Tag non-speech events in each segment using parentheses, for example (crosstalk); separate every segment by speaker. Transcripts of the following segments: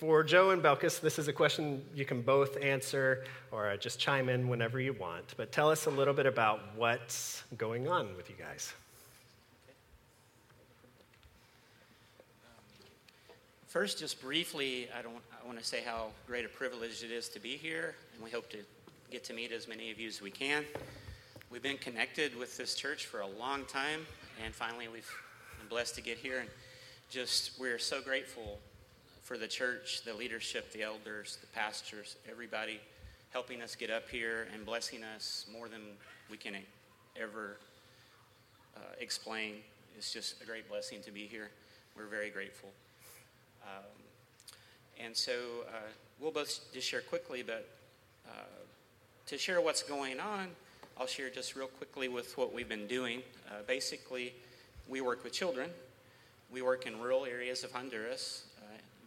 Speaker 1: for Joe and Belkis, this is a question you can both answer or just chime in whenever you want. But tell us a little bit about what's going on with you guys.
Speaker 2: First, just briefly, I, don't, I want to say how great a privilege it is to be here, and we hope to get to meet as many of you as we can. We've been connected with this church for a long time, and finally we've been blessed to get here. And just we're so grateful for the church, the leadership, the elders, the pastors, everybody helping us get up here and blessing us more than we can ever uh, explain. It's just a great blessing to be here. We're very grateful. Um, and so uh, we'll both just share quickly, but uh, to share what's going on, I'll share just real quickly with what we've been doing. Uh, basically, we work with children. We work in rural areas of Honduras,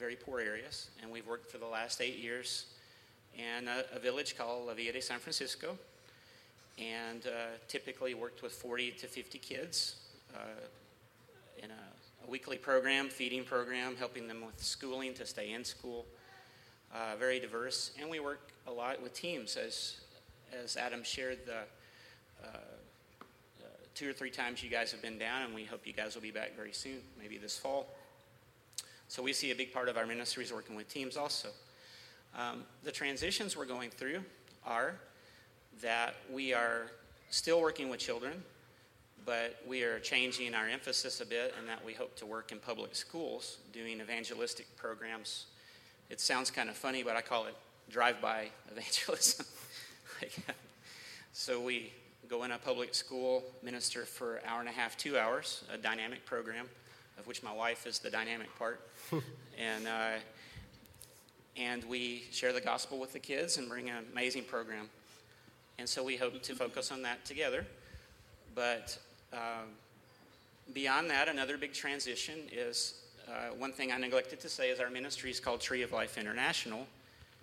Speaker 2: very poor areas, and we've worked for the last eight years in a, a village called La Villa de San Francisco, and uh, typically worked with 40 to 50 kids uh, in a a weekly program, feeding program, helping them with schooling to stay in school. Uh, very diverse, and we work a lot with teams, as as Adam shared. The uh, uh, two or three times you guys have been down, and we hope you guys will be back very soon, maybe this fall. So we see a big part of our ministries working with teams also. Um, the transitions we're going through are that we are still working with children but we are changing our emphasis a bit in that we hope to work in public schools doing evangelistic programs. It sounds kind of funny, but I call it drive by (laughs) evangelism. so we go in a public school, minister for an hour and a half, two hours, a dynamic program, of which my wife is the dynamic part. (laughs) and, uh, and we share the gospel with the kids and bring an amazing program. And so we hope to focus on that together. But um, beyond that, another big transition is uh, one thing I neglected to say is our ministry is called Tree of Life International.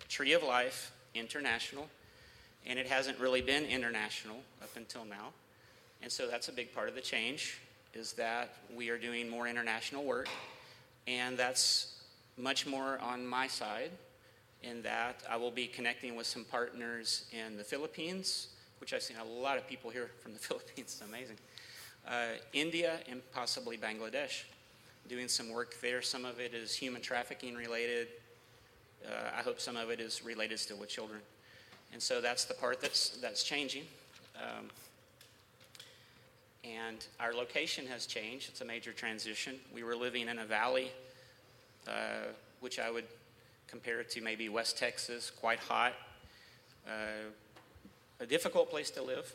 Speaker 2: Tree of Life International, and it hasn't really been international up until now. And so that's a big part of the change is that we are doing more international work, and that's much more on my side in that I will be connecting with some partners in the Philippines, which I've seen a lot of people here from the (laughs) Philippines. It's amazing uh, India, and possibly Bangladesh. Doing some work there. Some of it is human trafficking related. Uh, I hope some of it is related still with children. And so that's the part that's, that's changing. Um, and our location has changed. It's a major transition. We were living in a valley, uh, which I would compare to maybe West Texas, quite hot, uh, a difficult place to live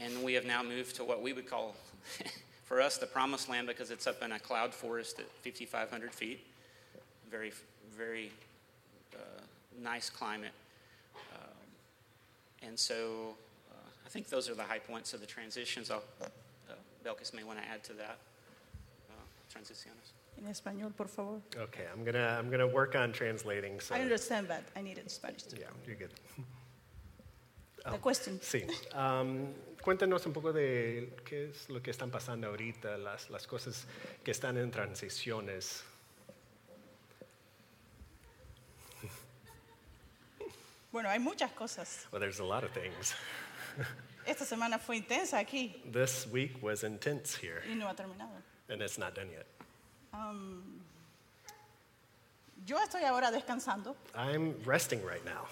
Speaker 2: and we have now moved to what we would call, (laughs) for us, the promised land because it's up in a cloud forest at 5,500 feet. Very, very uh, nice climate. Um, and so I think those are the high points of the transitions. I'll, uh, Belkis may want to add to that. Uh, transiciones.
Speaker 3: En español, por favor.
Speaker 1: Okay, I'm gonna I'm gonna work on translating. So.
Speaker 3: I understand, that. I need it in Spanish too.
Speaker 1: Yeah, you're good.
Speaker 3: The question.
Speaker 1: Sí. Um, cuéntenos un poco de qué es lo que están pasando ahorita, las, las cosas que están en transiciones.
Speaker 3: Bueno, hay muchas cosas.
Speaker 1: Well, there's a lot of things. (laughs)
Speaker 3: Esta semana fue intensa aquí
Speaker 1: This week was intense here,
Speaker 3: y no ha terminado.
Speaker 1: and it's not done yet.
Speaker 3: Um, yo estoy ahora descansando,
Speaker 1: I'm resting right now,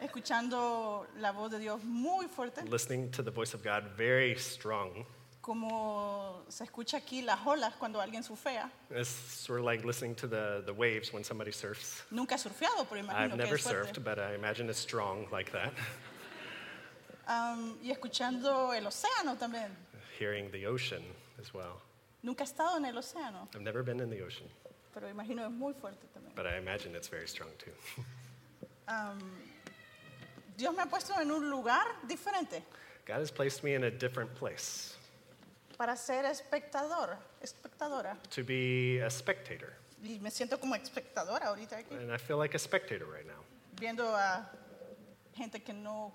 Speaker 3: escuchando la voz de Dios muy fuerte,
Speaker 1: listening to the voice of God very strong.
Speaker 3: como se escucha aquí las olas cuando alguien surfea.
Speaker 1: It's sort of like listening to the, the waves when somebody surfs.
Speaker 3: Nunca he surfeado, pero imagino
Speaker 1: I've
Speaker 3: que
Speaker 1: never
Speaker 3: es fuerte.
Speaker 1: surfed, but I imagine it's strong like that. (laughs)
Speaker 3: Um, y escuchando el océano también.
Speaker 1: Hearing the ocean as well.
Speaker 3: Nunca he estado en el océano,
Speaker 1: I've never been in the ocean,
Speaker 3: pero imagino es muy fuerte también.
Speaker 1: but I imagine it's very strong too. (laughs)
Speaker 3: Um, Dios me ha puesto en un lugar diferente
Speaker 1: God has placed me in a different place
Speaker 3: para ser espectador, espectadora.
Speaker 1: to be a spectator.
Speaker 3: Y me siento como espectadora ahorita aquí,
Speaker 1: And I feel like a spectator right now,
Speaker 3: viendo a gente que no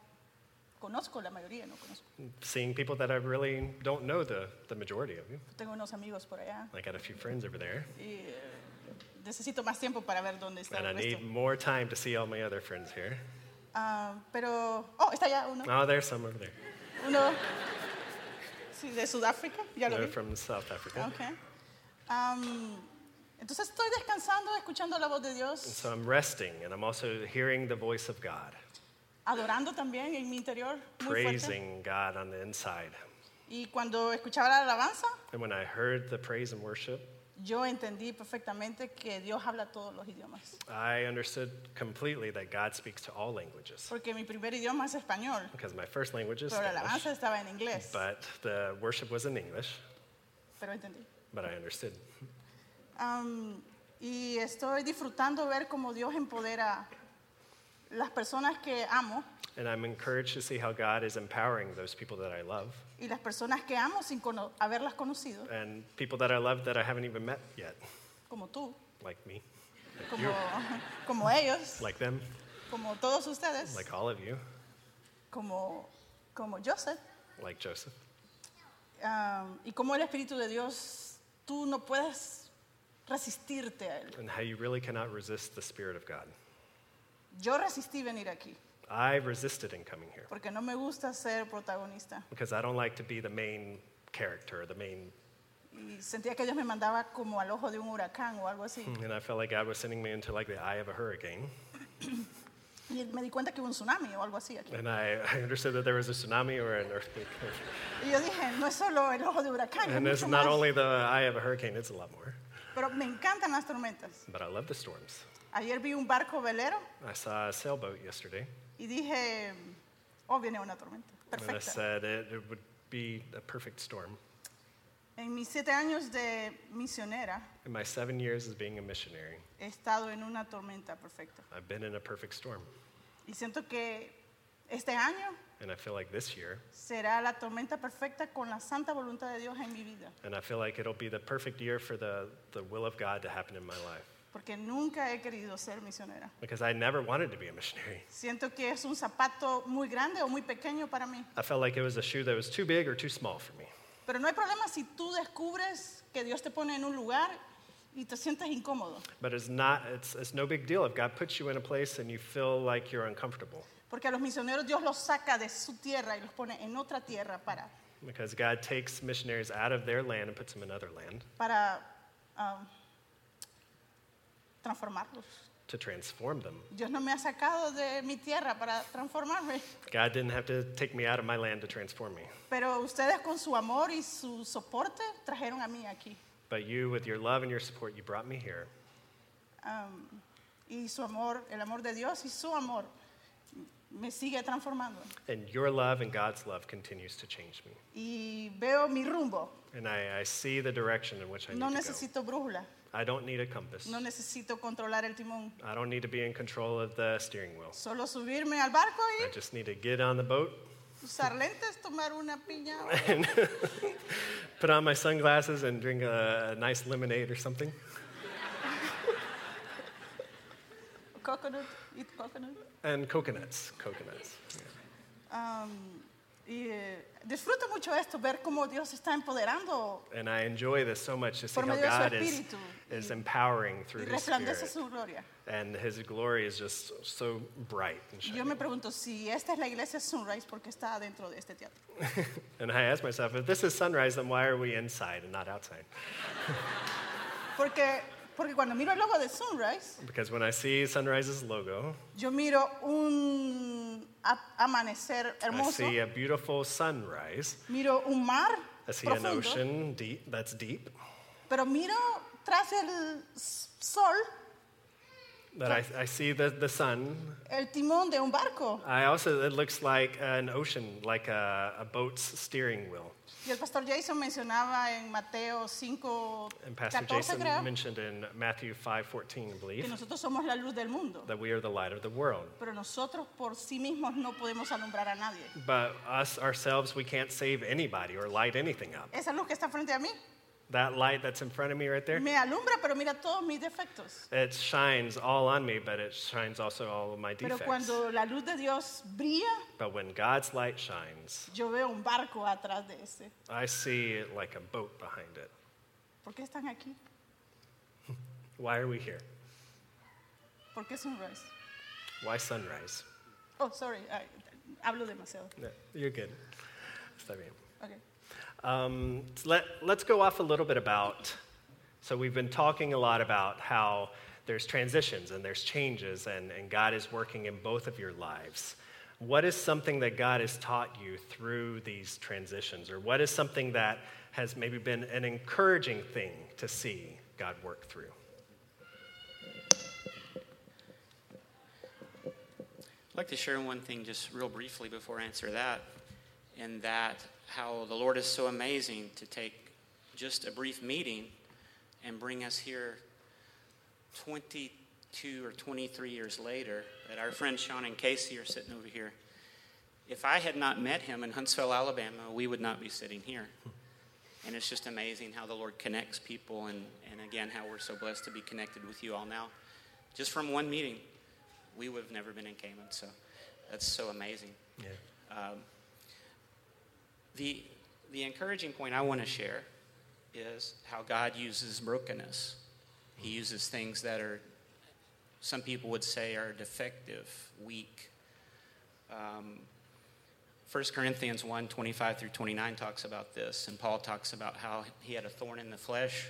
Speaker 3: conozco, la mayoría no conozco.
Speaker 1: seeing people that I really don't know the, the majority of you.
Speaker 3: Tengo unos amigos por allá
Speaker 1: I got a few friends over there.
Speaker 3: y eh, necesito más tiempo para ver dónde está
Speaker 1: And I
Speaker 3: resto.
Speaker 1: need more time to see all my other friends here.
Speaker 3: Ah, pero, oh, está ya uno.
Speaker 1: Oh, there's some over there.
Speaker 3: Uno, sí, de Sudáfrica, ya lo
Speaker 1: They're
Speaker 3: vi.
Speaker 1: from South Africa.
Speaker 3: Okay. Am, entonces estoy descansando, escuchando la voz de
Speaker 1: And
Speaker 3: Dios,
Speaker 1: so I'm resting, and I'm also hearing the voice of God,
Speaker 3: adorando también en mi interior, muy fuerte.
Speaker 1: praising God on the inside.
Speaker 3: Y cuando escuchaba la alabanza,
Speaker 1: And when I heard the praise and worship,
Speaker 3: yo entendí perfectamente que Dios habla todos los idiomas.
Speaker 1: I understood completely that God speaks to all languages.
Speaker 3: Porque mi primer idioma es español,
Speaker 1: Because my first language is
Speaker 3: pero la
Speaker 1: Spanish,
Speaker 3: alabanza estaba en inglés.
Speaker 1: but the worship was in English,
Speaker 3: Pero entendí.
Speaker 1: but I understood.
Speaker 3: Am, y estoy disfrutando ver cómo Dios empodera las personas que amo
Speaker 1: And I'm encouraged to see how God is empowering those people that I love.
Speaker 3: y las personas que amo sin cono- haberlas conocido,
Speaker 1: and people that I love that I haven't even met yet,
Speaker 3: como tú,
Speaker 1: like me,
Speaker 3: como, (laughs) como ellos,
Speaker 1: like them,
Speaker 3: como todos ustedes,
Speaker 1: like all of you,
Speaker 3: como, como Joseph,
Speaker 1: like Joseph.
Speaker 3: am, y como el Espíritu de Dios, tú no puedes resistirte a él.
Speaker 1: and how you really cannot resist the Spirit of God.
Speaker 3: Yo resistí venir aquí
Speaker 1: I resisted in coming here
Speaker 3: porque no me gusta ser protagonista
Speaker 1: because I don't like to be the main character, the main,
Speaker 3: y sentía que Dios me mandaba como al ojo de un huracán o algo así.
Speaker 1: and I felt like God was sending me into like the eye of a hurricane. (clears throat)
Speaker 3: Y me di cuenta que hubo un tsunami o algo así aquí.
Speaker 1: And I, (laughs) I understood that there was a tsunami or an earthquake. (laughs)
Speaker 3: Y yo dije, no es solo el ojo de huracán, es
Speaker 1: And it's
Speaker 3: mucho
Speaker 1: not
Speaker 3: más.
Speaker 1: only the eye of a hurricane, it's a lot more.
Speaker 3: Pero me encantan las tormentas.
Speaker 1: But I love the storms.
Speaker 3: Ayer vi un barco velero
Speaker 1: I saw a sailboat yesterday,
Speaker 3: y dije, oh, viene una tormenta.
Speaker 1: and I said it, it would be a perfect storm.
Speaker 3: En mis siete años de misionera
Speaker 1: In my seven years as being a missionary,
Speaker 3: he estado en una tormenta perfecta.
Speaker 1: I've been in a perfect storm.
Speaker 3: Y siento que este año
Speaker 1: And I feel like this year,
Speaker 3: será la tormenta perfecta con la santa voluntad de Dios en mi vida.
Speaker 1: and I feel like it'll be the perfect year for the, the will of God to happen in my life.
Speaker 3: Porque nunca he querido ser misionera.
Speaker 1: Because I never wanted to be a missionary.
Speaker 3: Siento que es un zapato muy grande o muy pequeño para mí.
Speaker 1: I felt like it was a shoe that was too big or too small for me.
Speaker 3: Pero no hay problema si tú descubres que Dios te pone en un lugar y te sientes incómodo.
Speaker 1: But it's not, it's, it's no big deal if God puts you in a place and you feel like you're uncomfortable.
Speaker 3: Porque a los misioneros Dios los saca de su tierra y los pone en otra tierra para,
Speaker 1: Because God takes missionaries out of their land and puts them in other land
Speaker 3: para um, transformarlos.
Speaker 1: to transform them.
Speaker 3: Dios no me ha sacado de mi tierra para transformarme.
Speaker 1: God didn't have to take me out of my land to transform me.
Speaker 3: Pero ustedes con su amor y su soporte trajeron a mí aquí.
Speaker 1: But you, with your love and your support, you brought me here.
Speaker 3: Um, y su amor, el amor de Dios y su amor me sigue transformando.
Speaker 1: And your love and God's love continues to change me.
Speaker 3: Y veo mi rumbo.
Speaker 1: And I, I see the direction in which I need
Speaker 3: No
Speaker 1: to go.
Speaker 3: necesito brújula.
Speaker 1: I don't need a compass.
Speaker 3: No necesito controlar el timón.
Speaker 1: I don't need to be in control of the steering wheel.
Speaker 3: Solo subirme al barco
Speaker 1: I
Speaker 3: y
Speaker 1: just need to get on the boat,
Speaker 3: usar lentes, tomar una piña, (laughs)
Speaker 1: put on my sunglasses, and drink a, a nice lemonade or something.
Speaker 3: coconut, eat coconut.
Speaker 1: And coconuts. Coconuts.
Speaker 3: Um, y eh, disfruto mucho esto, ver cómo Dios está empoderando
Speaker 1: And I enjoy this so much to see
Speaker 3: Por
Speaker 1: how
Speaker 3: medio de su
Speaker 1: God is,
Speaker 3: espíritu.
Speaker 1: is empowering
Speaker 3: y
Speaker 1: through His
Speaker 3: resplandece
Speaker 1: Spirit.
Speaker 3: su gloria.
Speaker 1: And His glory is just so bright and
Speaker 3: Y yo me
Speaker 1: shining.
Speaker 3: pregunto si esta es la iglesia Sunrise, porque está dentro de este teatro? (laughs)
Speaker 1: And I ask myself, if this is sunrise, then why are we inside and not outside?
Speaker 3: Porque, porque cuando miro el logo de Sunrise,
Speaker 1: Because when I see Sunrise's logo,
Speaker 3: yo miro un amanecer
Speaker 1: I
Speaker 3: hermoso,
Speaker 1: see a beautiful sunrise.
Speaker 3: miro un mar
Speaker 1: I see an
Speaker 3: profundo,
Speaker 1: ocean deep, that's deep.
Speaker 3: pero miro tras el sol
Speaker 1: That I, I see the, the sun.
Speaker 3: el timón de un barco.
Speaker 1: I also, it looks like an ocean, like a, a boat's steering wheel.
Speaker 3: Y el pastor Jason mencionaba en Mateo 5,
Speaker 1: And Pastor
Speaker 3: 14
Speaker 1: Jason
Speaker 3: creo,
Speaker 1: mentioned in Matthew 5:14, I
Speaker 3: que
Speaker 1: believe,
Speaker 3: nosotros somos la luz del mundo.
Speaker 1: that we are the light of the world.
Speaker 3: Pero nosotros por sí mismos no podemos alumbrar a nadie.
Speaker 1: But us ourselves, we can't save anybody or light anything up.
Speaker 3: Esa luz que está frente a mí
Speaker 1: That light that's in front of me right there,
Speaker 3: me alumbra, pero mira todos mis defectos.
Speaker 1: it shines all on me, but it shines also all of my
Speaker 3: Pero
Speaker 1: defects.
Speaker 3: cuando la luz de Dios brilla,
Speaker 1: But when God's light shines,
Speaker 3: yo veo un barco atrás de ese.
Speaker 1: I see it like a boat behind it.
Speaker 3: ¿Por qué están aquí? (laughs)
Speaker 1: Why are we here?
Speaker 3: ¿Por qué sunrise?
Speaker 1: Why sunrise?
Speaker 3: Oh, sorry, I- hablo demasiado.
Speaker 1: No, you're good. Está bien. Um, let, let's go off a little bit about. So, we've been talking a lot about how there's transitions and there's changes, and, and God is working in both of your lives. What is something that God has taught you through these transitions? Or what is something that has maybe been an encouraging thing to see God work through?
Speaker 2: I'd like to share one thing just real briefly before I answer that, and that how the Lord is so amazing to take just a brief meeting and bring us here 22 or 23 years later. That our friend Sean and Casey are sitting over here. If I had not met him in Huntsville, Alabama, we would not be sitting here. And it's just amazing how the Lord connects people, and, and again, how we're so blessed to be connected with you all now. Just from one meeting, we would have never been in Cayman. So that's so amazing.
Speaker 1: Yeah.
Speaker 2: Um, the, the encouraging point I want to share is how God uses brokenness. He uses things that are, some people would say, are defective, weak. Um, 1 Corinthians 1 25 through 29 talks about this, and Paul talks about how he had a thorn in the flesh.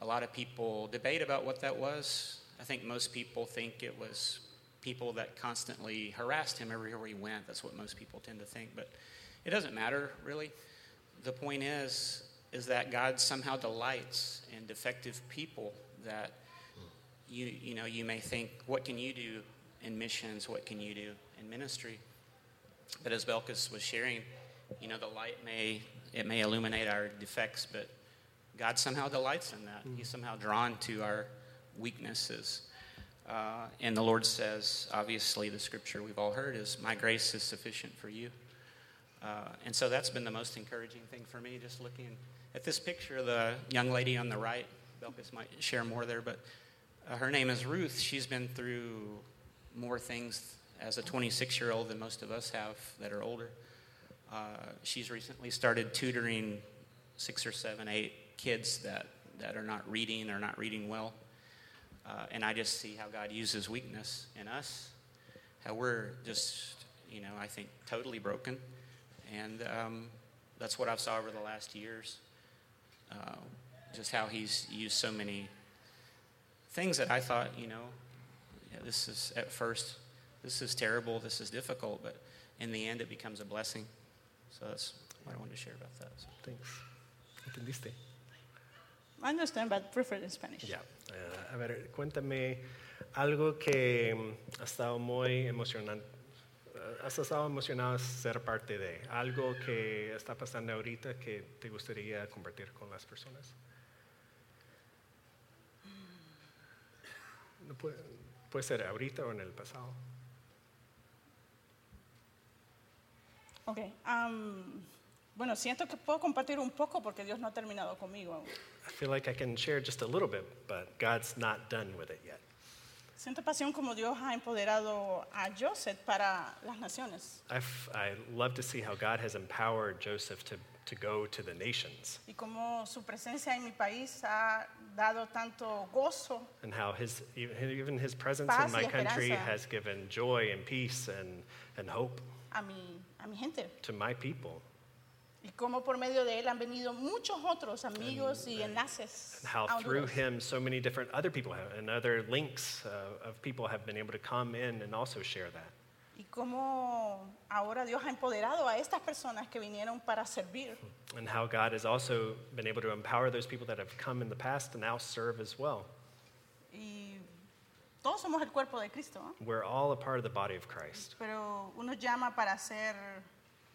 Speaker 2: A lot of people debate about what that was. I think most people think it was people that constantly harassed him everywhere he went. That's what most people tend to think, but it doesn't matter really. The point is is that God somehow delights in defective people that you you know you may think what can you do in missions? What can you do in ministry? But as Belkis was sharing you know the light may it may illuminate our defects but God somehow delights in that. He's somehow drawn to our weaknesses. Uh, and the Lord says obviously the scripture we've all heard is my grace is sufficient for you uh, and so that's been the most encouraging thing for me, just looking at this picture. The young lady on the right, Belkis might share more there, but uh, her name is Ruth. She's been through more things as a 26 year old than most of us have that are older. Uh, she's recently started tutoring six or seven, eight kids that, that are not reading or not reading well. Uh, and I just see how God uses weakness in us, how we're just, you know, I think totally broken. And um, that's what I've saw over the last years. Uh, just how he's used so many things that I thought, you know, yeah, this is at first, this is terrible, this is difficult, but in the end, it becomes a blessing. So that's what I wanted to share about that. So.
Speaker 1: Thanks. ¿Entendiste?
Speaker 3: I understand, but prefer in Spanish.
Speaker 1: Ya. Eh, a ver, cuéntame algo que mm, ha estado muy emocionante. Eh, Has estado emocionado ser parte de algo que está pasando ahorita que te gustaría compartir con las personas. No puede, puede ser ahorita o en el pasado.
Speaker 3: Ok. am, bueno, siento que puedo compartir un poco porque Dios no ha terminado conmigo.
Speaker 1: I feel like I can share just a little bit, but God's not done with it yet.
Speaker 3: Siento pasión como Dios ha empoderado a Joseph para las naciones
Speaker 1: I, f- I love to see how God has empowered Joseph to, to go to the nations
Speaker 3: y como su presencia en mi país ha dado tanto gozo
Speaker 1: and how his, even even his presence
Speaker 3: Paz
Speaker 1: in my
Speaker 3: y
Speaker 1: country
Speaker 3: esperanza.
Speaker 1: has given joy and peace and, and hope
Speaker 3: a mi, a mi gente.
Speaker 1: to my people.
Speaker 3: Y como por medio de él han venido muchos otros amigos y enlaces.
Speaker 1: And how through him so many different other people have, and other links uh, of people have been able to come in and also share that.
Speaker 3: Y cómo ahora Dios ha empoderado a estas personas que vinieron para servir.
Speaker 1: And how God has also been able to empower those people that have come in the past to now serve as well.
Speaker 3: Y todos somos el cuerpo de Cristo, ¿no?
Speaker 1: We're all a part of the body of Christ.
Speaker 3: pero uno llama para ser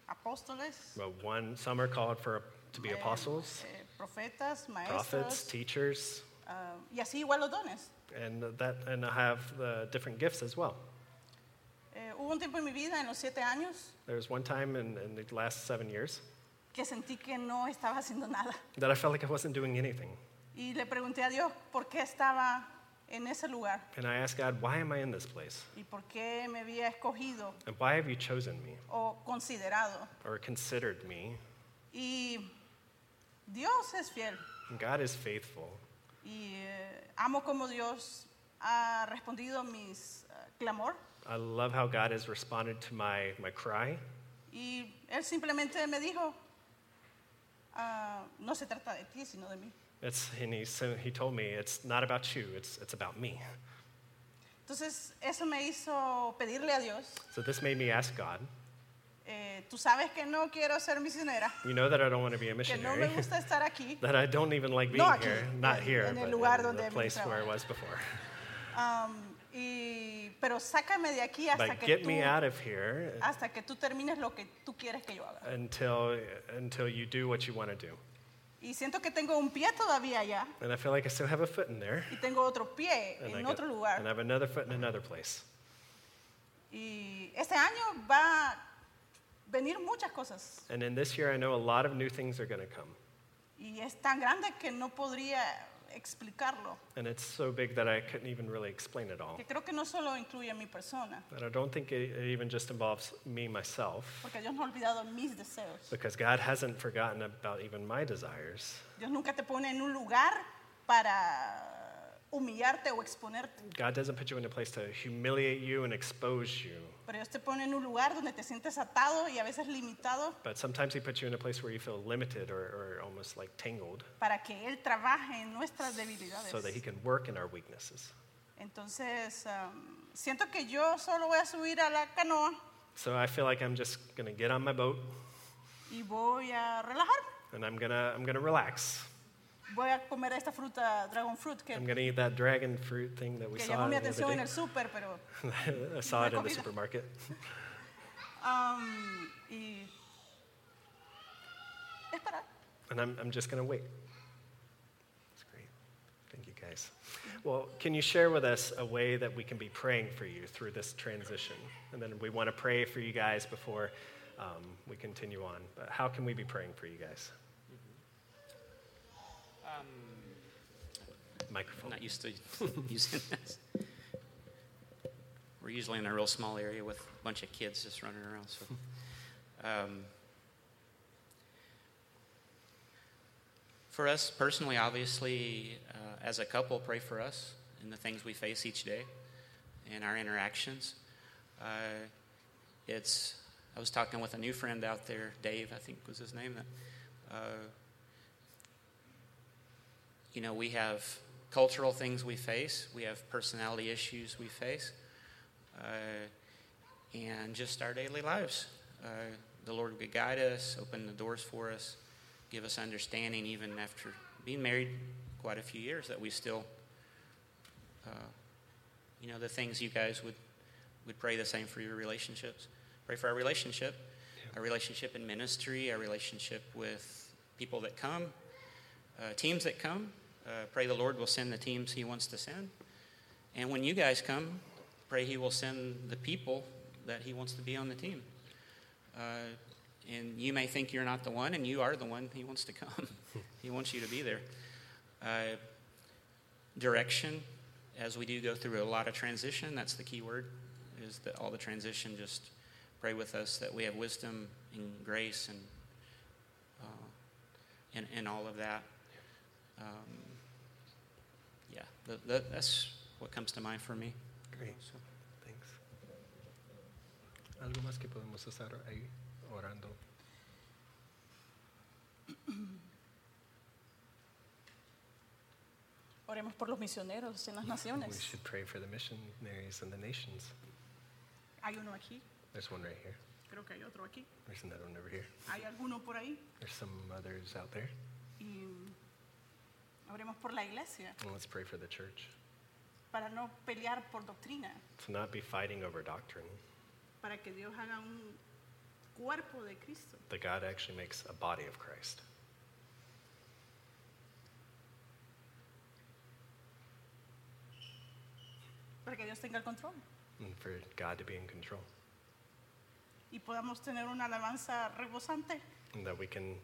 Speaker 3: apóstoles,
Speaker 1: Well, one, some are called for to be
Speaker 3: eh,
Speaker 1: apostles,
Speaker 3: eh, profetas,
Speaker 1: prophets,
Speaker 3: maestros,
Speaker 1: teachers,
Speaker 3: ah, y así igual los dones.
Speaker 1: and that and I have the different gifts as well.
Speaker 3: Eh, hubo un tiempo en mi vida, en los siete años,
Speaker 1: There was one time in, in the last seven years
Speaker 3: que sentí que no estaba haciendo nada.
Speaker 1: that I felt like I wasn't doing anything.
Speaker 3: Y le pregunté a Dios por qué estaba en ese lugar
Speaker 1: And I asked God, why am I in this place?
Speaker 3: y por qué me había escogido
Speaker 1: And why have you chosen me
Speaker 3: o considerado.
Speaker 1: or considered me?
Speaker 3: Y Dios es fiel.
Speaker 1: And God is faithful.
Speaker 3: Y eh, amo como Dios ha respondido mis eh, clamor.
Speaker 1: I love how God has responded to my, my cry.
Speaker 3: Y Él simplemente me dijo, ah, no se trata de ti, sino de mí.
Speaker 1: It's, and he, so he told me, it's not about you, it's, it's about me.
Speaker 3: Entonces, eso me hizo pedirle a Dios,
Speaker 1: So this made me ask God,
Speaker 3: eh, tú sabes que no quiero ser misionera,
Speaker 1: you know that I don't want to be a
Speaker 3: que no
Speaker 1: missionary,
Speaker 3: me gusta estar aquí, (laughs)
Speaker 1: that I don't even like being
Speaker 3: No aquí,
Speaker 1: here, not
Speaker 3: en-
Speaker 1: here,
Speaker 3: en el
Speaker 1: but in
Speaker 3: donde
Speaker 1: the place where I was before.
Speaker 3: Am, y, pero sácame de aquí hasta
Speaker 1: But
Speaker 3: que,
Speaker 1: get
Speaker 3: tú,
Speaker 1: me out of here
Speaker 3: hasta que tú termines lo que tú quieres que yo haga.
Speaker 1: until, until you do what you want to do.
Speaker 3: Y siento que tengo un pie todavía allá
Speaker 1: And I feel like I still have a foot in there.
Speaker 3: y tengo otro pie
Speaker 1: And I,
Speaker 3: en
Speaker 1: get-
Speaker 3: otro
Speaker 1: and I
Speaker 3: lugar.
Speaker 1: have another foot in another place.
Speaker 3: Y este año va a venir muchas cosas.
Speaker 1: And this year, I know a lot of new things are going to come.
Speaker 3: Y es tan grande que no podría explicarlo.
Speaker 1: And it's so big that I couldn't even really explain it all.
Speaker 3: Que creo que no solo incluye a mi persona,
Speaker 1: And I don't think it, it even just involves me myself,
Speaker 3: porque Dios no ha olvidado mis deseos.
Speaker 1: because God hasn't forgotten about even my desires.
Speaker 3: Dios nunca te pone en un lugar para humillarte o exponerte,
Speaker 1: God doesn't put you in a place to humiliate you and expose you,
Speaker 3: pero te pone en un lugar donde te sientes atado y a veces limitado
Speaker 1: but sometimes He puts you in a place where you feel limited or, or almost like tangled
Speaker 3: para que Él trabaje en nuestras debilidades.
Speaker 1: so that He can work in our weaknesses.
Speaker 3: Entonces, um, siento que yo solo voy a subir a la canoa
Speaker 1: So I feel like I'm just going to get on my boat
Speaker 3: y voy a relajarme.
Speaker 1: and I'm going to I'm going to relax.
Speaker 3: Voy a comer esta fruta, dragon fruit, que,
Speaker 1: I'm going to eat that dragon fruit thing that we
Speaker 3: que
Speaker 1: saw
Speaker 3: llamó mi
Speaker 1: the
Speaker 3: atención en el súper, pero (laughs)
Speaker 1: I saw it in the supermarket. (laughs)
Speaker 3: um, y esperar.
Speaker 1: And I'm, I'm just going to wait. That's great. Thank you, guys. Well, can you share with us a way that we can be praying for you through this transition? And then we want to pray for you guys before um, we continue on. But how can we be praying for you guys?
Speaker 2: Um, I'm
Speaker 1: Microphone.
Speaker 2: not used to (laughs) using this. We're usually in a real small area with a bunch of kids just running around. So, um, for us personally, obviously, uh, as a couple, pray for us and the things we face each day and our interactions. Uh, it's. I was talking with a new friend out there, Dave, I think was his name. That. Uh, you know, we have cultural things we face, we have personality issues we face, uh, and just our daily lives. Uh, the Lord would guide us, open the doors for us, give us understanding, even after being married quite a few years, that we still, uh, you know, the things you guys would, would pray the same for your relationships. Pray for our relationship, our relationship in ministry, our relationship with people that come, uh, teams that come. Uh, pray the Lord will send the teams He wants to send. And when you guys come, pray He will send the people that He wants to be on the team. Uh, and you may think you're not the one, and you are the one He wants to come. (laughs) he wants you to be there. Uh, direction, as we do go through a lot of transition, that's the key word, is that all the transition, just pray with us that we have wisdom and grace and, uh, and, and all of that. Um, yeah, that, that, that's what comes to mind for me.
Speaker 1: Great.
Speaker 2: So,
Speaker 1: Thanks. ¿Algo más que podemos hacer ahí orando?
Speaker 3: Oremos por los misioneros en las
Speaker 1: We should pray for the missionaries and the nations.
Speaker 3: Hay uno aquí,
Speaker 1: There's one right here.
Speaker 3: creo que hay otro aquí.
Speaker 1: There's another one over here.
Speaker 3: Hay alguno por ahí.
Speaker 1: There's some others out there.
Speaker 3: Y oremos por la iglesia.
Speaker 1: And let's pray for the church.
Speaker 3: Para no pelear por doctrina,
Speaker 1: to not be fighting over doctrine,
Speaker 3: para que Dios haga un cuerpo de Cristo.
Speaker 1: that God actually makes a body of Christ.
Speaker 3: para que Dios tenga el control.
Speaker 1: And for God to be in control,
Speaker 3: y podamos tener una alabanza rebosante.
Speaker 1: And that we can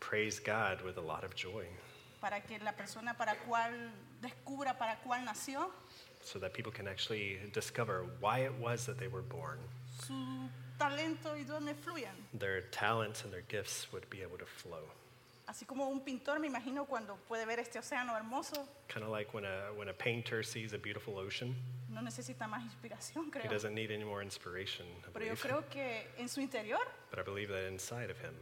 Speaker 1: praise God with a lot of joy,
Speaker 3: para que la persona para cual descubra para cuál nació,
Speaker 1: so that people can actually discover why it was that they were born.
Speaker 3: su talento y dones fluyan
Speaker 1: Their talents and their gifts would be able to flow
Speaker 3: Así como un pintor, me imagino cuando puede ver este océano hermoso,
Speaker 1: Kind of like when a, when a painter sees a beautiful ocean,
Speaker 3: no necesita más inspiración,
Speaker 1: he
Speaker 3: creo.
Speaker 1: doesn't need any more inspiration, I
Speaker 3: Pero yo
Speaker 1: believe.
Speaker 3: creo que en su interior
Speaker 1: But I believe that inside of him,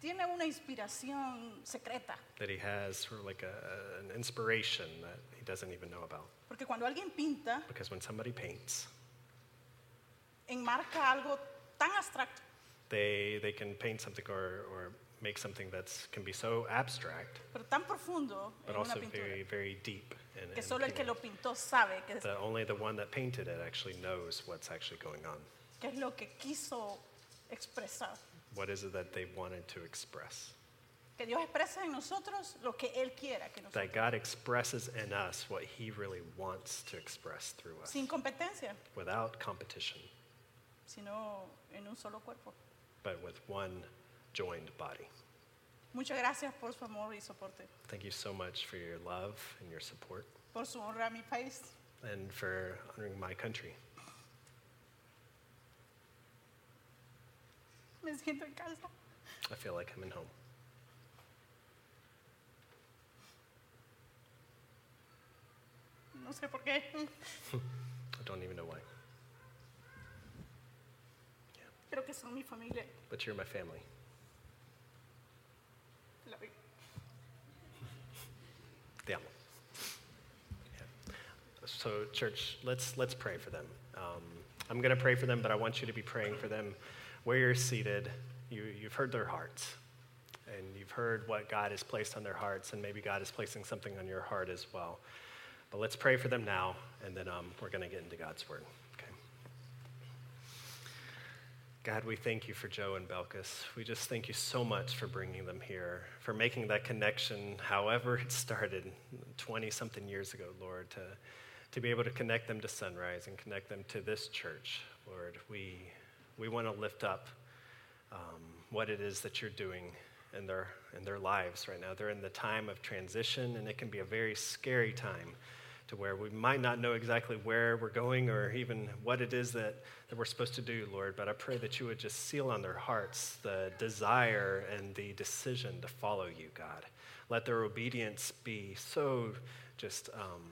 Speaker 3: tiene una inspiración secreta.
Speaker 1: that he has sort of like a, an inspiration that he doesn't even know about.
Speaker 3: Porque cuando alguien pinta,
Speaker 1: Because when somebody paints,
Speaker 3: enmarca algo tan abstracto
Speaker 1: they, they can paint something or, or make something that can be so abstract,
Speaker 3: pero tan profundo
Speaker 1: but
Speaker 3: en una
Speaker 1: also
Speaker 3: pintura
Speaker 1: very, very deep. In,
Speaker 3: que
Speaker 1: in
Speaker 3: solo el que
Speaker 1: painting.
Speaker 3: pintó sabe que es,
Speaker 1: that only the one that painted it actually knows what's actually going on.
Speaker 3: que es lo que quiso expresar.
Speaker 1: What is it that they wanted to express?
Speaker 3: Que Dios expresa en nosotros lo que Él quiera que nosotros.
Speaker 1: That God expresses in us what He really wants to express through us
Speaker 3: Sin competencia,
Speaker 1: without competition,
Speaker 3: sino en un solo cuerpo.
Speaker 1: but with one joined body.
Speaker 3: Muchas gracias por su amor y soporte,
Speaker 1: Thank you so much for your love and your support
Speaker 3: por su honra a mi país.
Speaker 1: and for honoring my country.
Speaker 3: Me siento en casa.
Speaker 1: I feel like I'm in home.
Speaker 3: No sé por qué. (laughs)
Speaker 1: I don't even know why.
Speaker 3: Creo que son mi familia.
Speaker 1: But you're my family.
Speaker 3: La vi-
Speaker 1: Te amo. Yeah. So, church, let's, let's pray for them. Um, I'm going to pray for them, but I want you to be praying for them where you're seated. You, you've heard their hearts, and you've heard what God has placed on their hearts, and maybe God is placing something on your heart as well. But let's pray for them now, and then um, we're going to get into God's word. Okay. God, we thank you for Joe and Belkis. We just thank you so much for bringing them here, for making that connection, however it started 20 something years ago, Lord, to, to be able to connect them to Sunrise and connect them to this church, Lord. We, we want to lift up um, what it is that you're doing in their, in their lives right now. They're in the time of transition, and it can be a very scary time to where we might not know exactly where we're going or even what it is that, that we're supposed to do, Lord. But I pray that you would just seal on their hearts the desire and the decision to follow you, God. Let their obedience be so just um,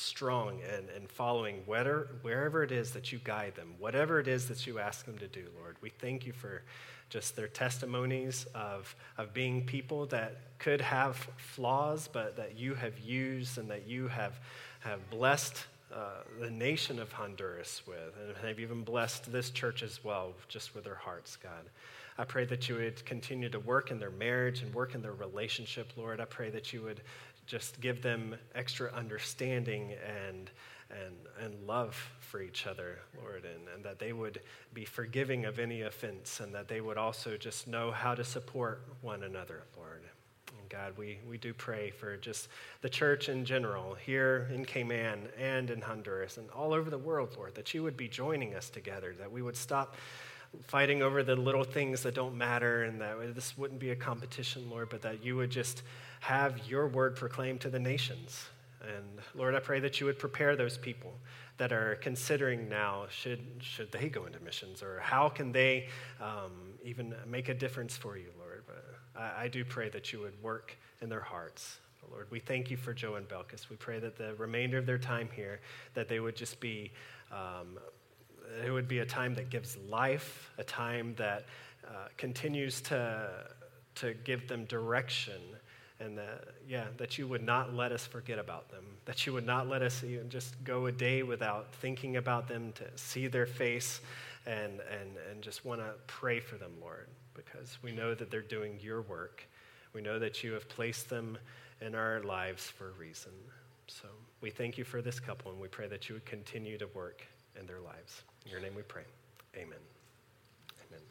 Speaker 1: strong and, and following wherever, wherever it is that you guide them, whatever it is that you ask them to do, Lord. We thank you for just their testimonies of, of being people that could have flaws, but that you have used and that you have, have blessed uh, the nation of Honduras with, and have even blessed this church as well, just with their hearts, God. I pray that you would continue to work in their marriage and work in their relationship, Lord. I pray that you would just give them extra understanding and, and, and love for each other, Lord, and, and that they would be forgiving of any offense and that they would also just know how to support one another, Lord. And God, we, we do pray for just the church in general here in Cayman and in Honduras and all over the world, Lord, that you would be joining us together, that we would stop fighting over the little things that don't matter and that this wouldn't be a competition, Lord, but that you would just have your word proclaimed to the nations. And Lord, I pray that you would prepare those people that are considering now should, should they go into missions or how can they um, even make a difference for you, Lord. But I, I do pray that you would work in their hearts. Lord, we thank you for Joe and Belkis. We pray that the remainder of their time here, that they would just be um, it would be a time that gives life, a time that uh, continues to, to give them direction, and that, yeah, that you would not let us forget about them, that you would not let us even just go a day without thinking about them, to see their face, and, and, and just want to pray for them, Lord, because we know that they're doing your work. We know that you have placed them in our lives for a reason. So we thank you for this couple, and we pray that you would continue to work in their lives. In your name we pray. Amen. Amen.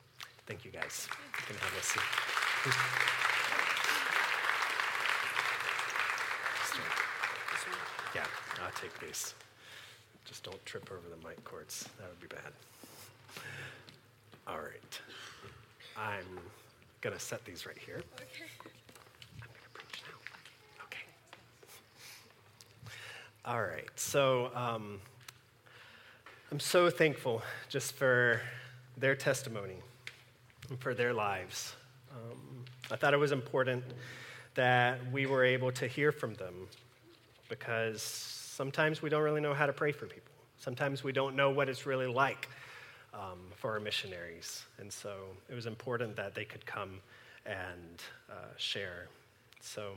Speaker 1: Thank you, guys. You can have a seat. Yeah, I'll take these. Just don't trip over the mic cords. That would be bad. All right. I'm going to set these right here. I'm going to preach now. Okay. All right. So um, I'm so thankful just for their testimony and for their lives. Um, I thought it was important that we were able to hear from them because sometimes we don't really know how to pray for people. Sometimes we don't know what it's really like um, for our missionaries. And so it was important that they could come and uh, share. So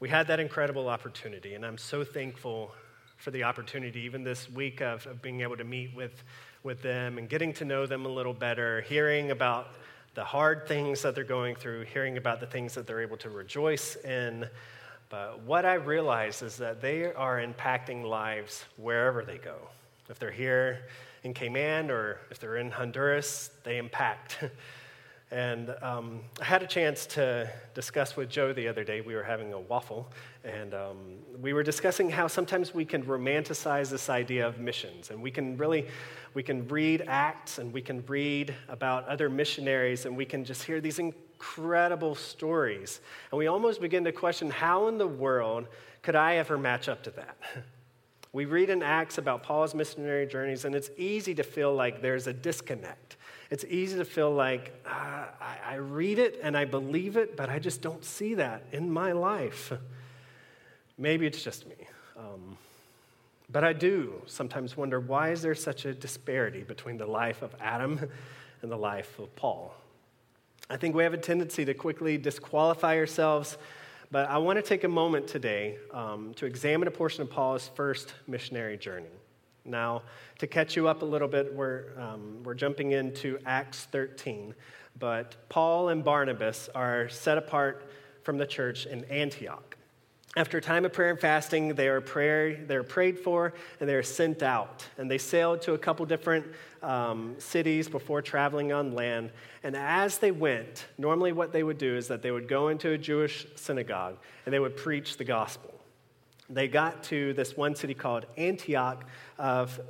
Speaker 1: we had that incredible opportunity, and I'm so thankful for the opportunity, even this week, of, of being able to meet with, with them and getting to know them a little better, hearing about the hard things that they're going through, hearing about the things that they're able to rejoice in. But what I realize is that they are impacting lives wherever they go. If they're here in Cayman or if they're in Honduras, they impact. (laughs) and um, I had a chance to discuss with Joe the other day. We were having a waffle, and um, we were discussing how sometimes we can romanticize this idea of missions, and we can really we can read Acts and we can read about other missionaries and we can just hear these incredible stories. And we almost begin to question how in the world could I ever match up to that? (laughs) We read in Acts about Paul's missionary journeys, and it's easy to feel like there's a disconnect. It's easy to feel like uh, I, read it and I believe it, but I just don't see that in my life. (laughs) Maybe it's just me. Um, but I do sometimes wonder why is there such a disparity between the life of Adam (laughs) and the life of Paul? I think we have a tendency to quickly disqualify ourselves, but I want to take a moment today um, to examine a portion of Paul's first missionary journey. Now, to catch you up a little bit, we're, um, we're jumping into Acts 13, but Paul and Barnabas are set apart from the church in Antioch. After a time of prayer and fasting, they are, prayer, they are prayed for and they are sent out. And they sailed to a couple different um, cities before traveling on land. And as they went, normally what they would do is that they would go into a Jewish synagogue and they would preach the gospel. They got to this one city called Antioch of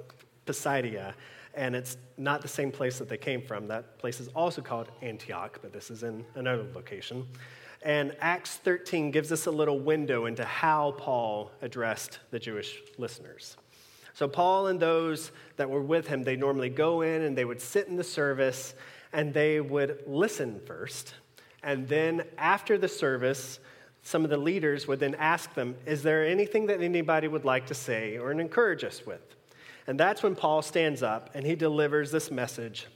Speaker 1: Pisidia, and it's not the same place that they came from. That place is also called Antioch, but this is in another location. And Acts 13 gives us a little window into how Paul addressed the Jewish listeners. So, Paul and those that were with him, they normally go in and they would sit in the service and they would listen first. And then, after the service, some of the leaders would then ask them, Is there anything that anybody would like to say or encourage us with? And that's when Paul stands up and he delivers this message,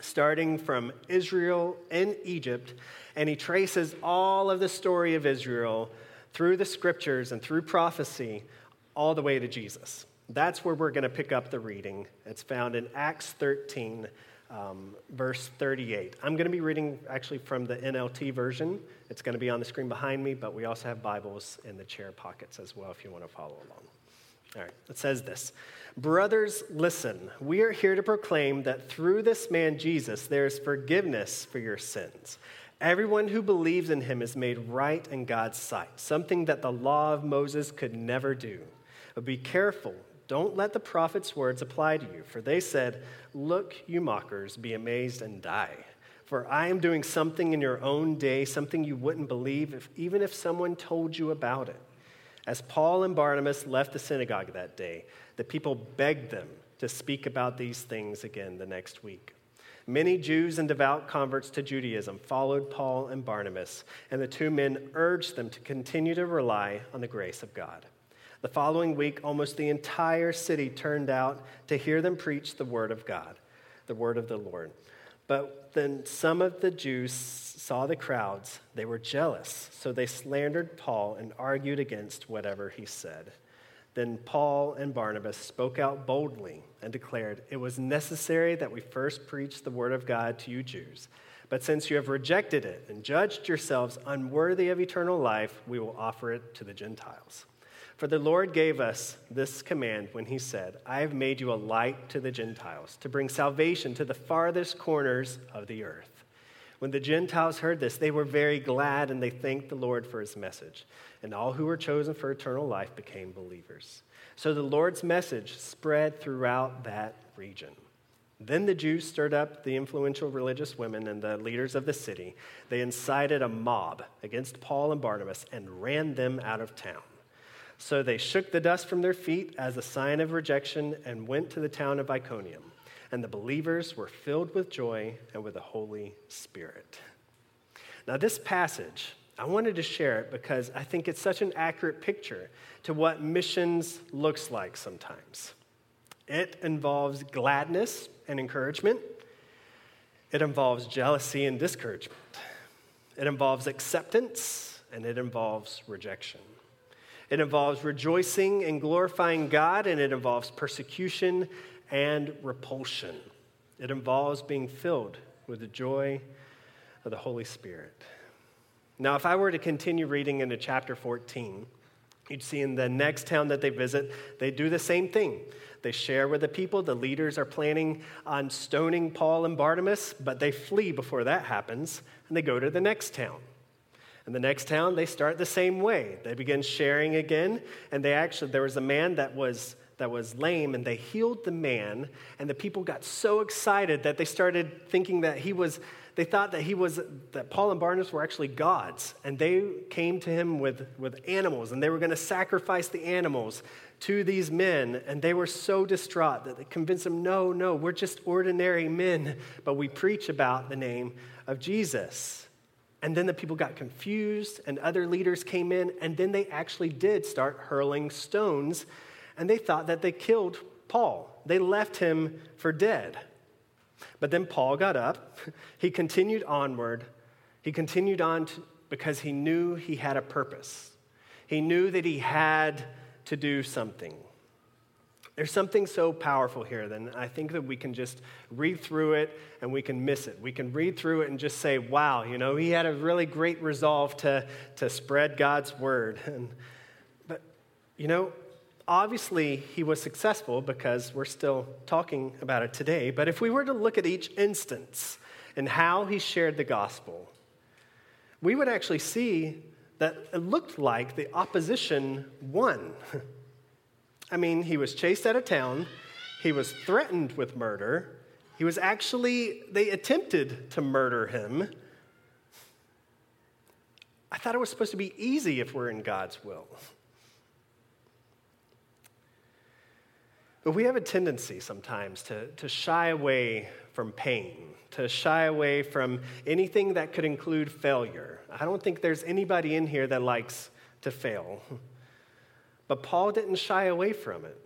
Speaker 1: starting from Israel and Egypt and he traces all of the story of Israel through the scriptures and through prophecy all the way to Jesus. That's where we're going to pick up the reading. It's found in Acts 13, um, verse 38. I'm going to be reading actually from the NLT version. It's going to be on the screen behind me, but we also have Bibles in the chair pockets as well if you want to follow along. All right, it says this Brothers, listen. We are here to proclaim that through this man Jesus, there is forgiveness for your sins. Everyone who believes in him is made right in God's sight, something that the law of Moses could never do. But be careful. Don't let the prophet's words apply to you, for they said, Look, you mockers, be amazed and die. For I am doing something in your own day, something you wouldn't believe, if, even if someone told you about it. As Paul and Barnabas left the synagogue that day, the people begged them to speak about these things again the next week. Many Jews and devout converts to Judaism followed Paul and Barnabas, and the two men urged them to continue to rely on the grace of God. The following week, almost the entire city turned out to hear them preach the word of God, the word of the Lord. But then some of the Jews saw the crowds. They were jealous, so they slandered Paul and argued against whatever he said. Then Paul and Barnabas spoke out boldly and declared, It was necessary that we first preach the word of God to you Jews. But since you have rejected it and judged yourselves unworthy of eternal life, we will offer it to the Gentiles. For the Lord gave us this command when he said, I have made you a light to the Gentiles, to bring salvation to the farthest corners of the earth. When the Gentiles heard this, they were very glad and they thanked the Lord for his message. And all who were chosen for eternal life became believers. So the Lord's message spread throughout that region. Then the Jews stirred up the influential religious women and the leaders of the city. They incited a mob against Paul and Barnabas and ran them out of town. So they shook the dust from their feet as a sign of rejection and went to the town of Iconium and the believers were filled with joy and with the Holy Spirit. Now, this passage, I wanted to share it because I think it's such an accurate picture to what missions looks like sometimes. It involves gladness and encouragement. It involves jealousy and discouragement. It involves acceptance and it involves rejection. It involves rejoicing and glorifying God, and it involves persecution and repulsion. It involves being filled with the joy of the Holy Spirit. Now, if I were to continue reading into chapter 14, you'd see in the next town that they visit, they do the same thing. They share with the people. The leaders are planning on stoning Paul and Barnabas, but they flee before that happens, and they go to the next town. In the next town, they start the same way. They begin sharing again, and they actually, there was a man that was, that was lame, and they healed the man, and the people got so excited that they started thinking that he was, they thought that he was, that Paul and Barnabas were actually gods, and they came to him with, with animals, and they were going to sacrifice the animals to these men, and they were so distraught that they convinced him, no, no, we're just ordinary men, but we preach about the name of Jesus. And then the people got confused, and other leaders came in, and then they actually did start hurling stones, and they thought that they killed Paul. They left him for dead. But then Paul got up, (laughs) he continued onward, he continued on to, because he knew he had a purpose. He knew that he had to do something. There's something so powerful here, then I think that we can just read through it and we can miss it. We can read through it and just say, wow, you know, he had a really great resolve to, to spread God's word. (laughs) And, but, you know, obviously he was successful because we're still talking about it today. But if we were to look at each instance and how he shared the gospel, we would actually see that it looked like the opposition won. (laughs) I mean, he was chased out of town, he was threatened with murder, he was actually, they attempted to murder him. I thought it was supposed to be easy if we're in God's will. But we have a tendency sometimes to, to shy away from pain, to shy away from anything that could include failure. I don't think there's anybody in here that likes to fail. But Paul didn't shy away from it.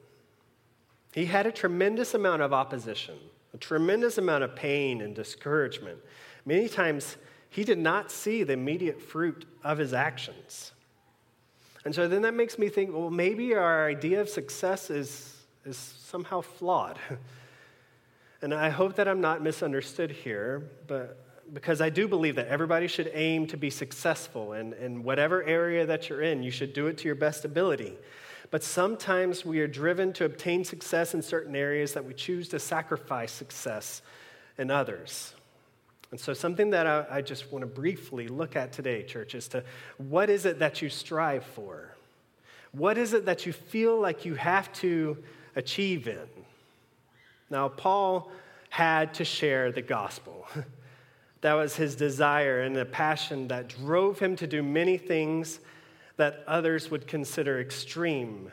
Speaker 1: He had a tremendous amount of opposition, a tremendous amount of pain and discouragement. Many times, he did not see the immediate fruit of his actions. And so then that makes me think well, maybe our idea of success is, is somehow flawed. (laughs) and I hope that I'm not misunderstood here, but because I do believe that everybody should aim to be successful, and in whatever area that you're in, you should do it to your best ability. But sometimes we are driven to obtain success in certain areas that we choose to sacrifice success in others. And so, something that I, I just want to briefly look at today, church, is to what is it that you strive for? What is it that you feel like you have to achieve in? Now, Paul had to share the gospel. (laughs) That was his desire and a passion that drove him to do many things that others would consider extreme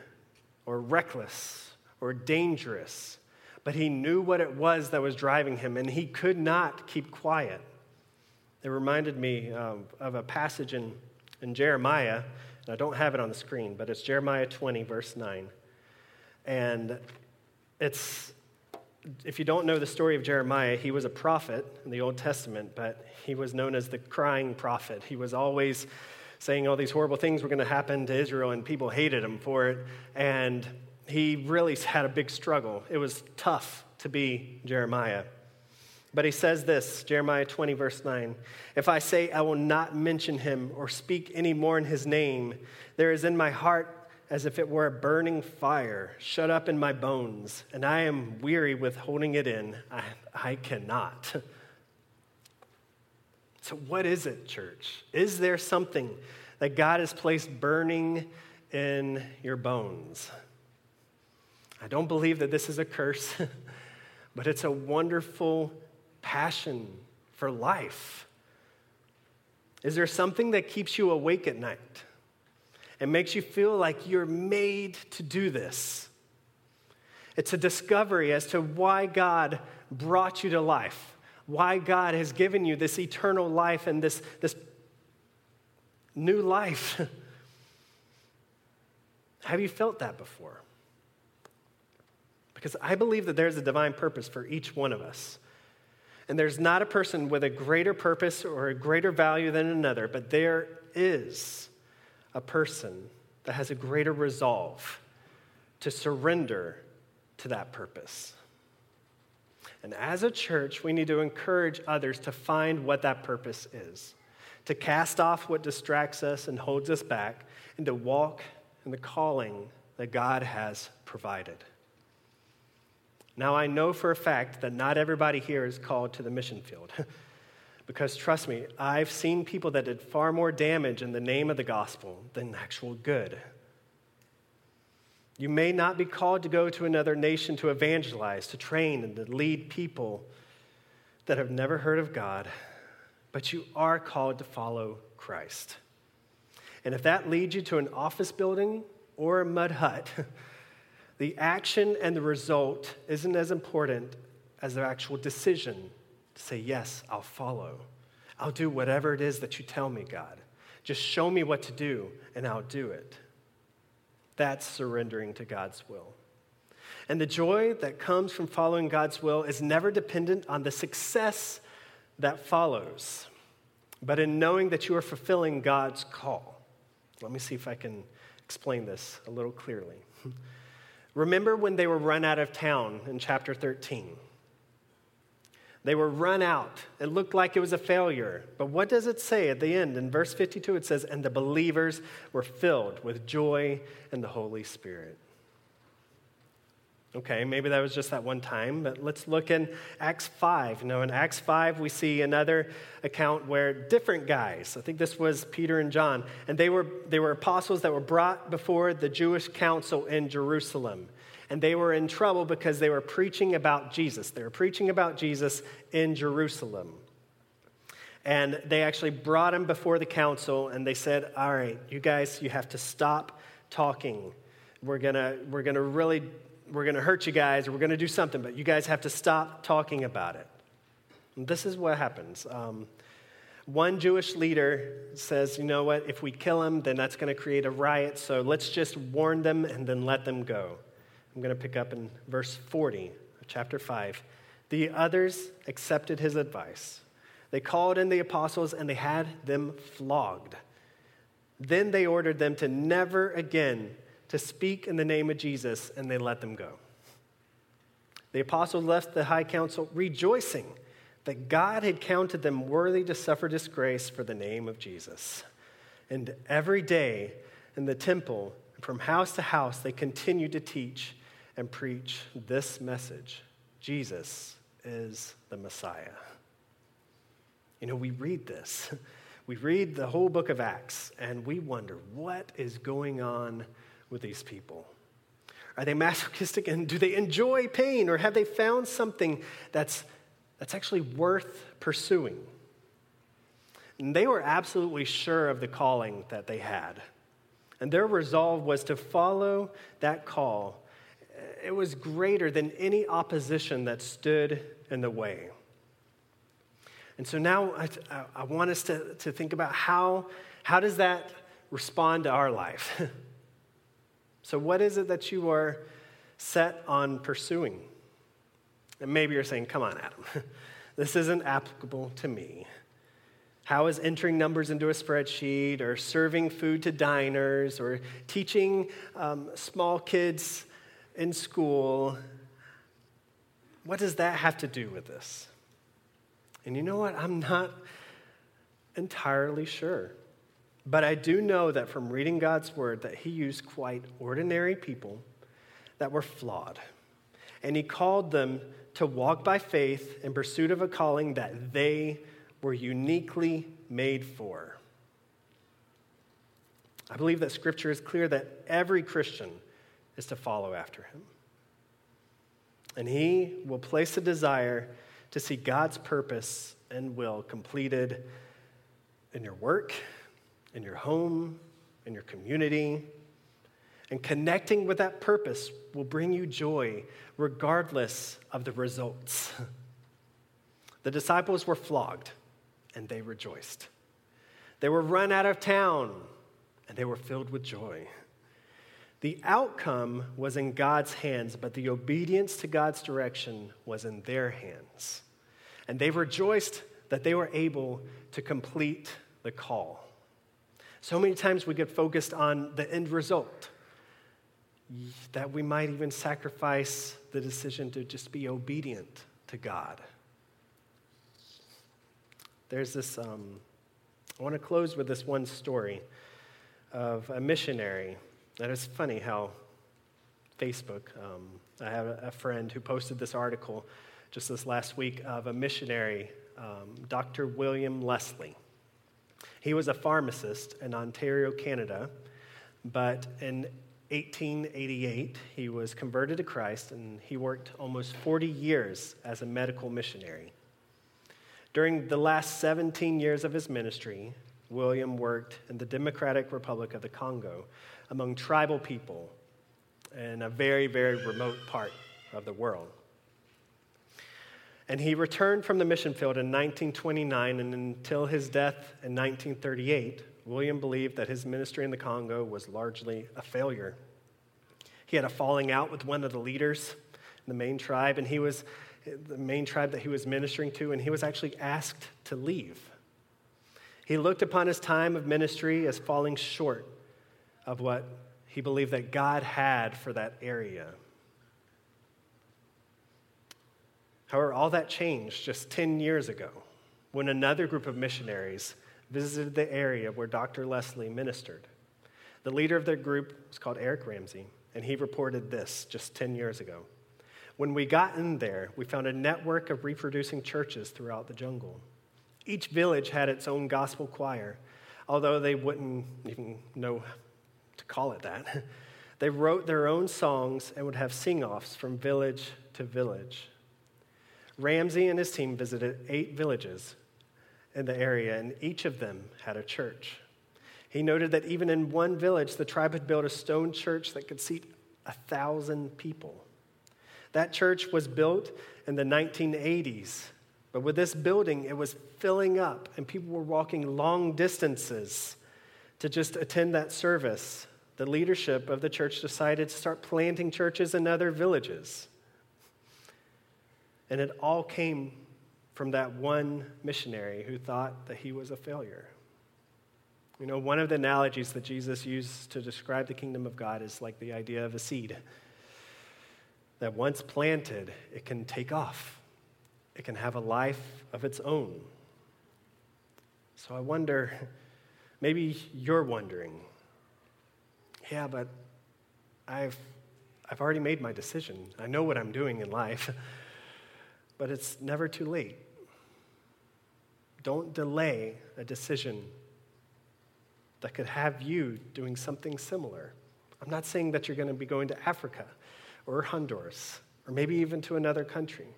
Speaker 1: or reckless or dangerous. But he knew what it was that was driving him, and he could not keep quiet. It reminded me of, of a passage in, in Jeremiah, and I don't have it on the screen, but it's Jeremiah 20, verse 9. And it's if you don't know the story of Jeremiah, he was a prophet in the Old Testament, but he was known as the crying prophet. He was always saying all these horrible things were going to happen to Israel, and people hated him for it. And he really had a big struggle. It was tough to be Jeremiah. But he says this Jeremiah 20, verse 9 If I say I will not mention him or speak any more in his name, there is in my heart as if it were a burning fire shut up in my bones, and I am weary with holding it in. I, I cannot. (laughs) So, what is it, church? Is there something that God has placed burning in your bones? I don't believe that this is a curse, (laughs) but it's a wonderful passion for life. Is there something that keeps you awake at night? It makes you feel like you're made to do this. It's a discovery as to why God brought you to life, why God has given you this eternal life and this, this new life. (laughs) Have you felt that before? Because I believe that there's a divine purpose for each one of us. And there's not a person with a greater purpose or a greater value than another, but there is a person that has a greater resolve to surrender to that purpose. And as a church, we need to encourage others to find what that purpose is, to cast off what distracts us and holds us back, and to walk in the calling that God has provided. Now, I know for a fact that not everybody here is called to the mission field. (laughs) because trust me, I've seen people that did far more damage in the name of the gospel than actual good. You may not be called to go to another nation to evangelize, to train, and to lead people that have never heard of God, but you are called to follow Christ. And if that leads you to an office building or a mud hut, (laughs) the action and the result isn't as important as the actual decision to say, Yes, I'll follow. I'll do whatever it is that you tell me, God. Just show me what to do, and I'll do it. That's surrendering to God's will. And the joy that comes from following God's will is never dependent on the success that follows, but in knowing that you are fulfilling God's call. Let me see if I can explain this a little clearly. (laughs) Remember when they were run out of town in chapter 13? They were run out. It looked like it was a failure. But what does it say at the end? In verse 52, it says, And the believers were filled with joy and the Holy Spirit. Okay, maybe that was just that one time, but let's look in Acts 5. You know, in Acts 5, we see another account where different guys, I think this was Peter and John, and they were, they were apostles that were brought before the Jewish council in Jerusalem. And they were in trouble because they were preaching about Jesus. They were preaching about Jesus in Jerusalem. And they actually brought him before the council and they said, All right, you guys, you have to stop talking. We're to we're to really we're to hurt you guys or we're to do something, but you guys have to stop talking about it. And this is what happens. Um, one Jewish leader says, you know what, if we kill him, then that's going to create a riot, so let's just warn them and then let them go. I'm going to pick up in verse 40 of chapter 5. The others accepted his advice. They called in the apostles and they had them flogged. Then they ordered them to never again to speak in the name of Jesus, and they let them go. The apostles left the high council rejoicing that God had counted them worthy to suffer disgrace for the name of Jesus. And every day in the temple, and from house to house, they continued to teach and preach this message Jesus is the Messiah. You know, we read this. (laughs) We read the whole book of Acts, and we wonder what is going on with these people? Are they masochistic and do they enjoy pain or have they found something that's, that's actually worth pursuing? And they were absolutely sure of the calling that they had. And their resolve was to follow that call. It was greater than any opposition that stood in the way. And so now I, I want us to, to think about how, how does that respond to our life? (laughs) So, what is it that you are set on pursuing? And maybe you're saying, come on, Adam, (laughs) this isn't applicable to me. How is entering numbers into a spreadsheet, or serving food to diners, or teaching um, small kids in school, what does that have to do with this? And you know what? I'm not entirely sure. But I do know that from reading God's word that he used quite ordinary people that were flawed. And he called them to walk by faith in pursuit of a calling that they were uniquely made for. I believe that scripture is clear that every Christian is to follow after him. And he will place a desire to see God's purpose and will completed in your work in your home, in your community. And connecting with that purpose will bring you joy regardless of the results. (laughs) The disciples were flogged and they rejoiced. They were run out of town and they were filled with joy. The outcome was in God's hands, but the obedience to God's direction was in their hands. And they rejoiced that they were able to complete the call. So many times we get focused on the end result, that we might even sacrifice the decision to just be obedient to God. There's this, um, I want to close with this one story of a missionary. And it's funny how Facebook, um, I have a friend who posted this article just this last week of a missionary, um, Dr. William Leslie. He was a pharmacist in Ontario, Canada, but in 1888, he was converted to Christ and he worked almost 40 years as a medical missionary. During the last 17 years of his ministry, William worked in the Democratic Republic of the Congo among tribal people in a very, very remote part of the world. And he returned from the mission field in 1929, and until his death in 1938, William believed that his ministry in the Congo was largely a failure. He had a falling out with one of the leaders in the main tribe, and he was the main tribe that he was ministering to, and he was actually asked to leave. He looked upon his time of ministry as falling short of what he believed that God had for that area. However, all that changed just 10 years ago when another group of missionaries visited the area where Dr. Leslie ministered. The leader of their group was called Eric Ramsey, and he reported this just 10 years ago. When we got in there, we found a network of reproducing churches throughout the jungle. Each village had its own gospel choir, although they wouldn't even know call it that. (laughs) They wrote their own songs and would have sing offs from village to village. Ramsey and his team visited eight villages in the area, and each of them had a church. He noted that even in one village, the tribe had built a stone church that could seat a thousand people. That church was built in the 1980s, but with this building, it was filling up, and people were walking long distances to just attend that service. The leadership of the church decided to start planting churches in other villages. And it all came from that one missionary who thought that he was a failure. You know, one of the analogies that Jesus used to describe the kingdom of God is like the idea of a seed. That once planted, it can take off, it can have a life of its own. So I wonder, maybe you're wondering, yeah, but I've, I've already made my decision. I know what I'm doing in life. (laughs) but it's never too late. Don't delay a decision that could have you doing something similar. I'm not saying that you're going to be going to Africa or Honduras or maybe even to another country.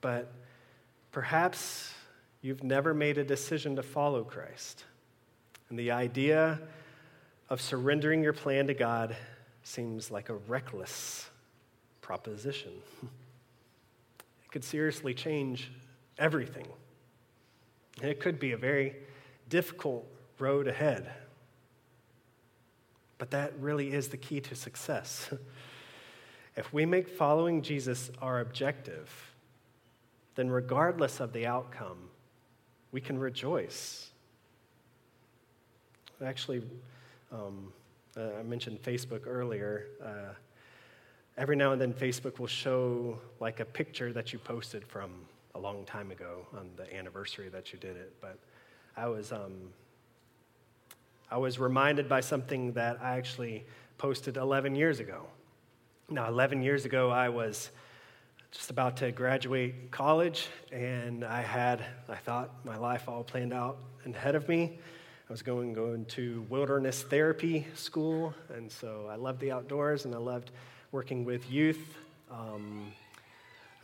Speaker 1: But perhaps you've never made a decision to follow Christ. And the idea of surrendering your plan to God seems like a reckless proposition. (laughs) It could seriously change everything. And it could be a very difficult road ahead. But that really is the key to success. (laughs) if we make following Jesus our objective, then regardless of the outcome, we can rejoice. Actually, um, uh, I mentioned Facebook earlier. Uh, every now and then Facebook will show like a picture that you posted from a long time ago on the anniversary that you did it. But I was, um, I was reminded by something that I actually posted 11 years ago. Now, 11 years ago, I was just about to graduate college, and I had, I thought, my life all planned out ahead of me. I was going, going to wilderness therapy school, and so I loved the outdoors and I loved working with youth. Um,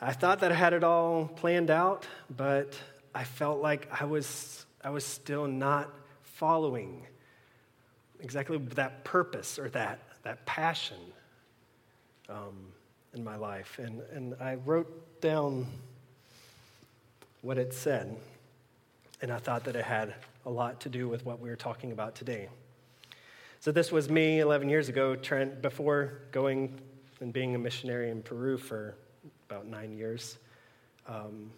Speaker 1: I thought that I had it all planned out, but I felt like I was, I was still not following exactly that purpose or that, that passion um, in my life. And, and I wrote down what it said. And I thought that it had a lot to do with what we were talking about today. So, this was me 11 years ago, Trent, before going and being a missionary in Peru for about nine years. Um,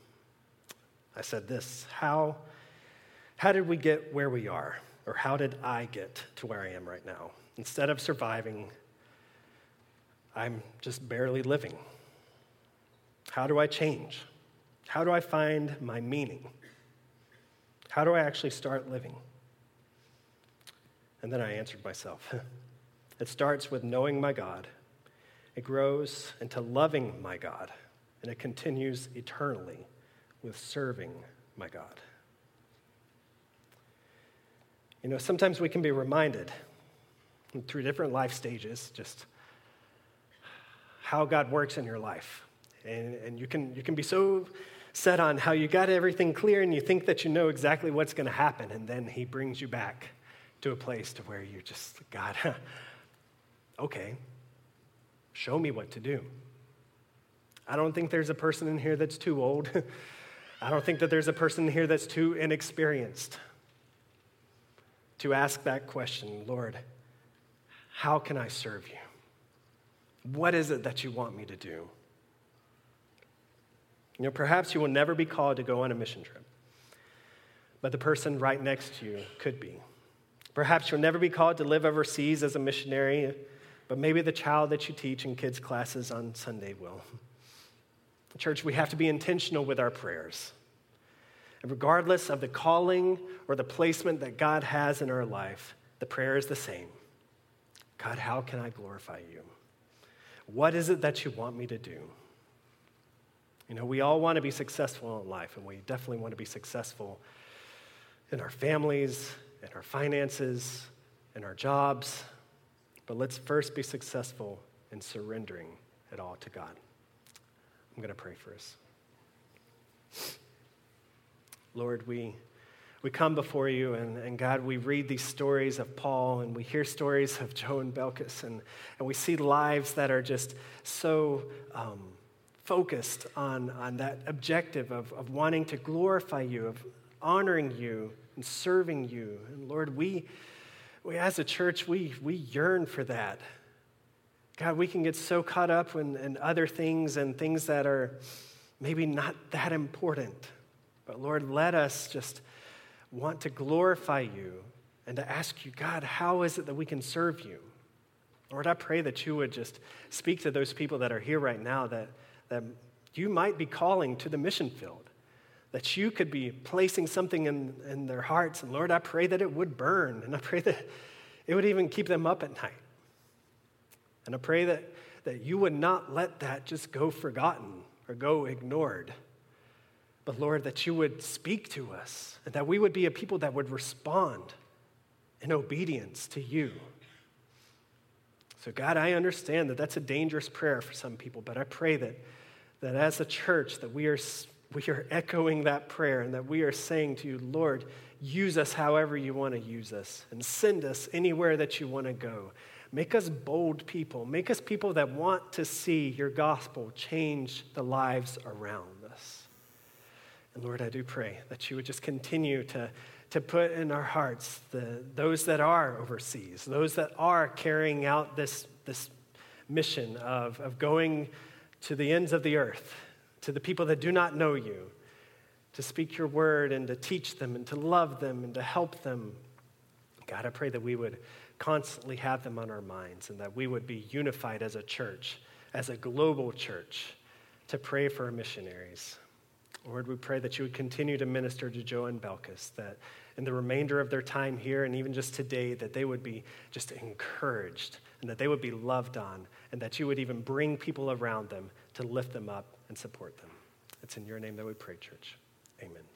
Speaker 1: I said this How, how did we get where we are? Or how did I get to where I am right now? Instead of surviving, I'm just barely living. How do I change? How do I find my meaning? How do I actually start living? And then I answered myself. (laughs) it starts with knowing my God, it grows into loving my God, and it continues eternally with serving my God. You know, sometimes we can be reminded through different life stages just how God works in your life. And, and you, can, you can be so set on how you got everything clear and you think that you know exactly what's going to happen, and then He brings you back to a place to where you're just, God, (laughs) okay, show me what to do. I don't think there's a person in here that's too old. (laughs) I don't think that there's a person here that's too inexperienced to ask that question Lord, how can I serve you? What is it that you want me to do? You know, perhaps you will never be called to go on a mission trip, but the person right next to you could be. Perhaps you'll never be called to live overseas as a missionary, but maybe the child that you teach in kids' classes on Sunday will. Church, we have to be intentional with our prayers. And regardless of the calling or the placement that God has in our life, the prayer is the same God, how can I glorify you? What is it that you want me to do? You know, we all want to be successful in life, and we definitely want to be successful in our families, in our finances, in our jobs. But let's first be successful in surrendering it all to God. I'm going to pray for us. Lord, we, we come before you, and, and God, we read these stories of Paul, and we hear stories of Joe and Belkis, and, and we see lives that are just so um, focused on, on that objective of, of wanting to glorify you, of honoring you, and serving you. And Lord, we, we as a church, we, we yearn for that. God, we can get so caught up in, in other things and things that are maybe not that important. But Lord, let us just want to glorify you and to ask you, God, how is it that we can serve you? Lord, I pray that you would just speak to those people that are here right now that, that you might be calling to the mission field, that you could be placing something in, in their hearts. And Lord, I pray that it would burn, and I pray that it would even keep them up at night. And I pray that, that you would not let that just go forgotten or go ignored. But Lord, that you would speak to us and that we would be a people that would respond in obedience to you. So, God, I understand that that's a dangerous prayer for some people, but I pray that, that as a church, that we are, we are echoing that prayer and that we are saying to you, Lord, use us however you want to use us and send us anywhere that you want to go. Make us bold people. Make us people that want to see your gospel change the lives around us. And Lord, I do pray that you would just continue to, to put in our hearts the, those that are overseas, those that are carrying out this, this mission of, of going to the ends of the earth, to the people that do not know you, to speak your word and to teach them and to love them and to help them. God, I pray that we would constantly have them on our minds and that we would be unified as a church, as a global church, to pray for our missionaries. Lord, we pray that you would continue to minister to Joe and Belkis, that in the remainder of their time here and even just today, that they would be just encouraged and that they would be loved on and that you would even bring people around them to lift them up and support them. It's in your name that we pray, church. Amen.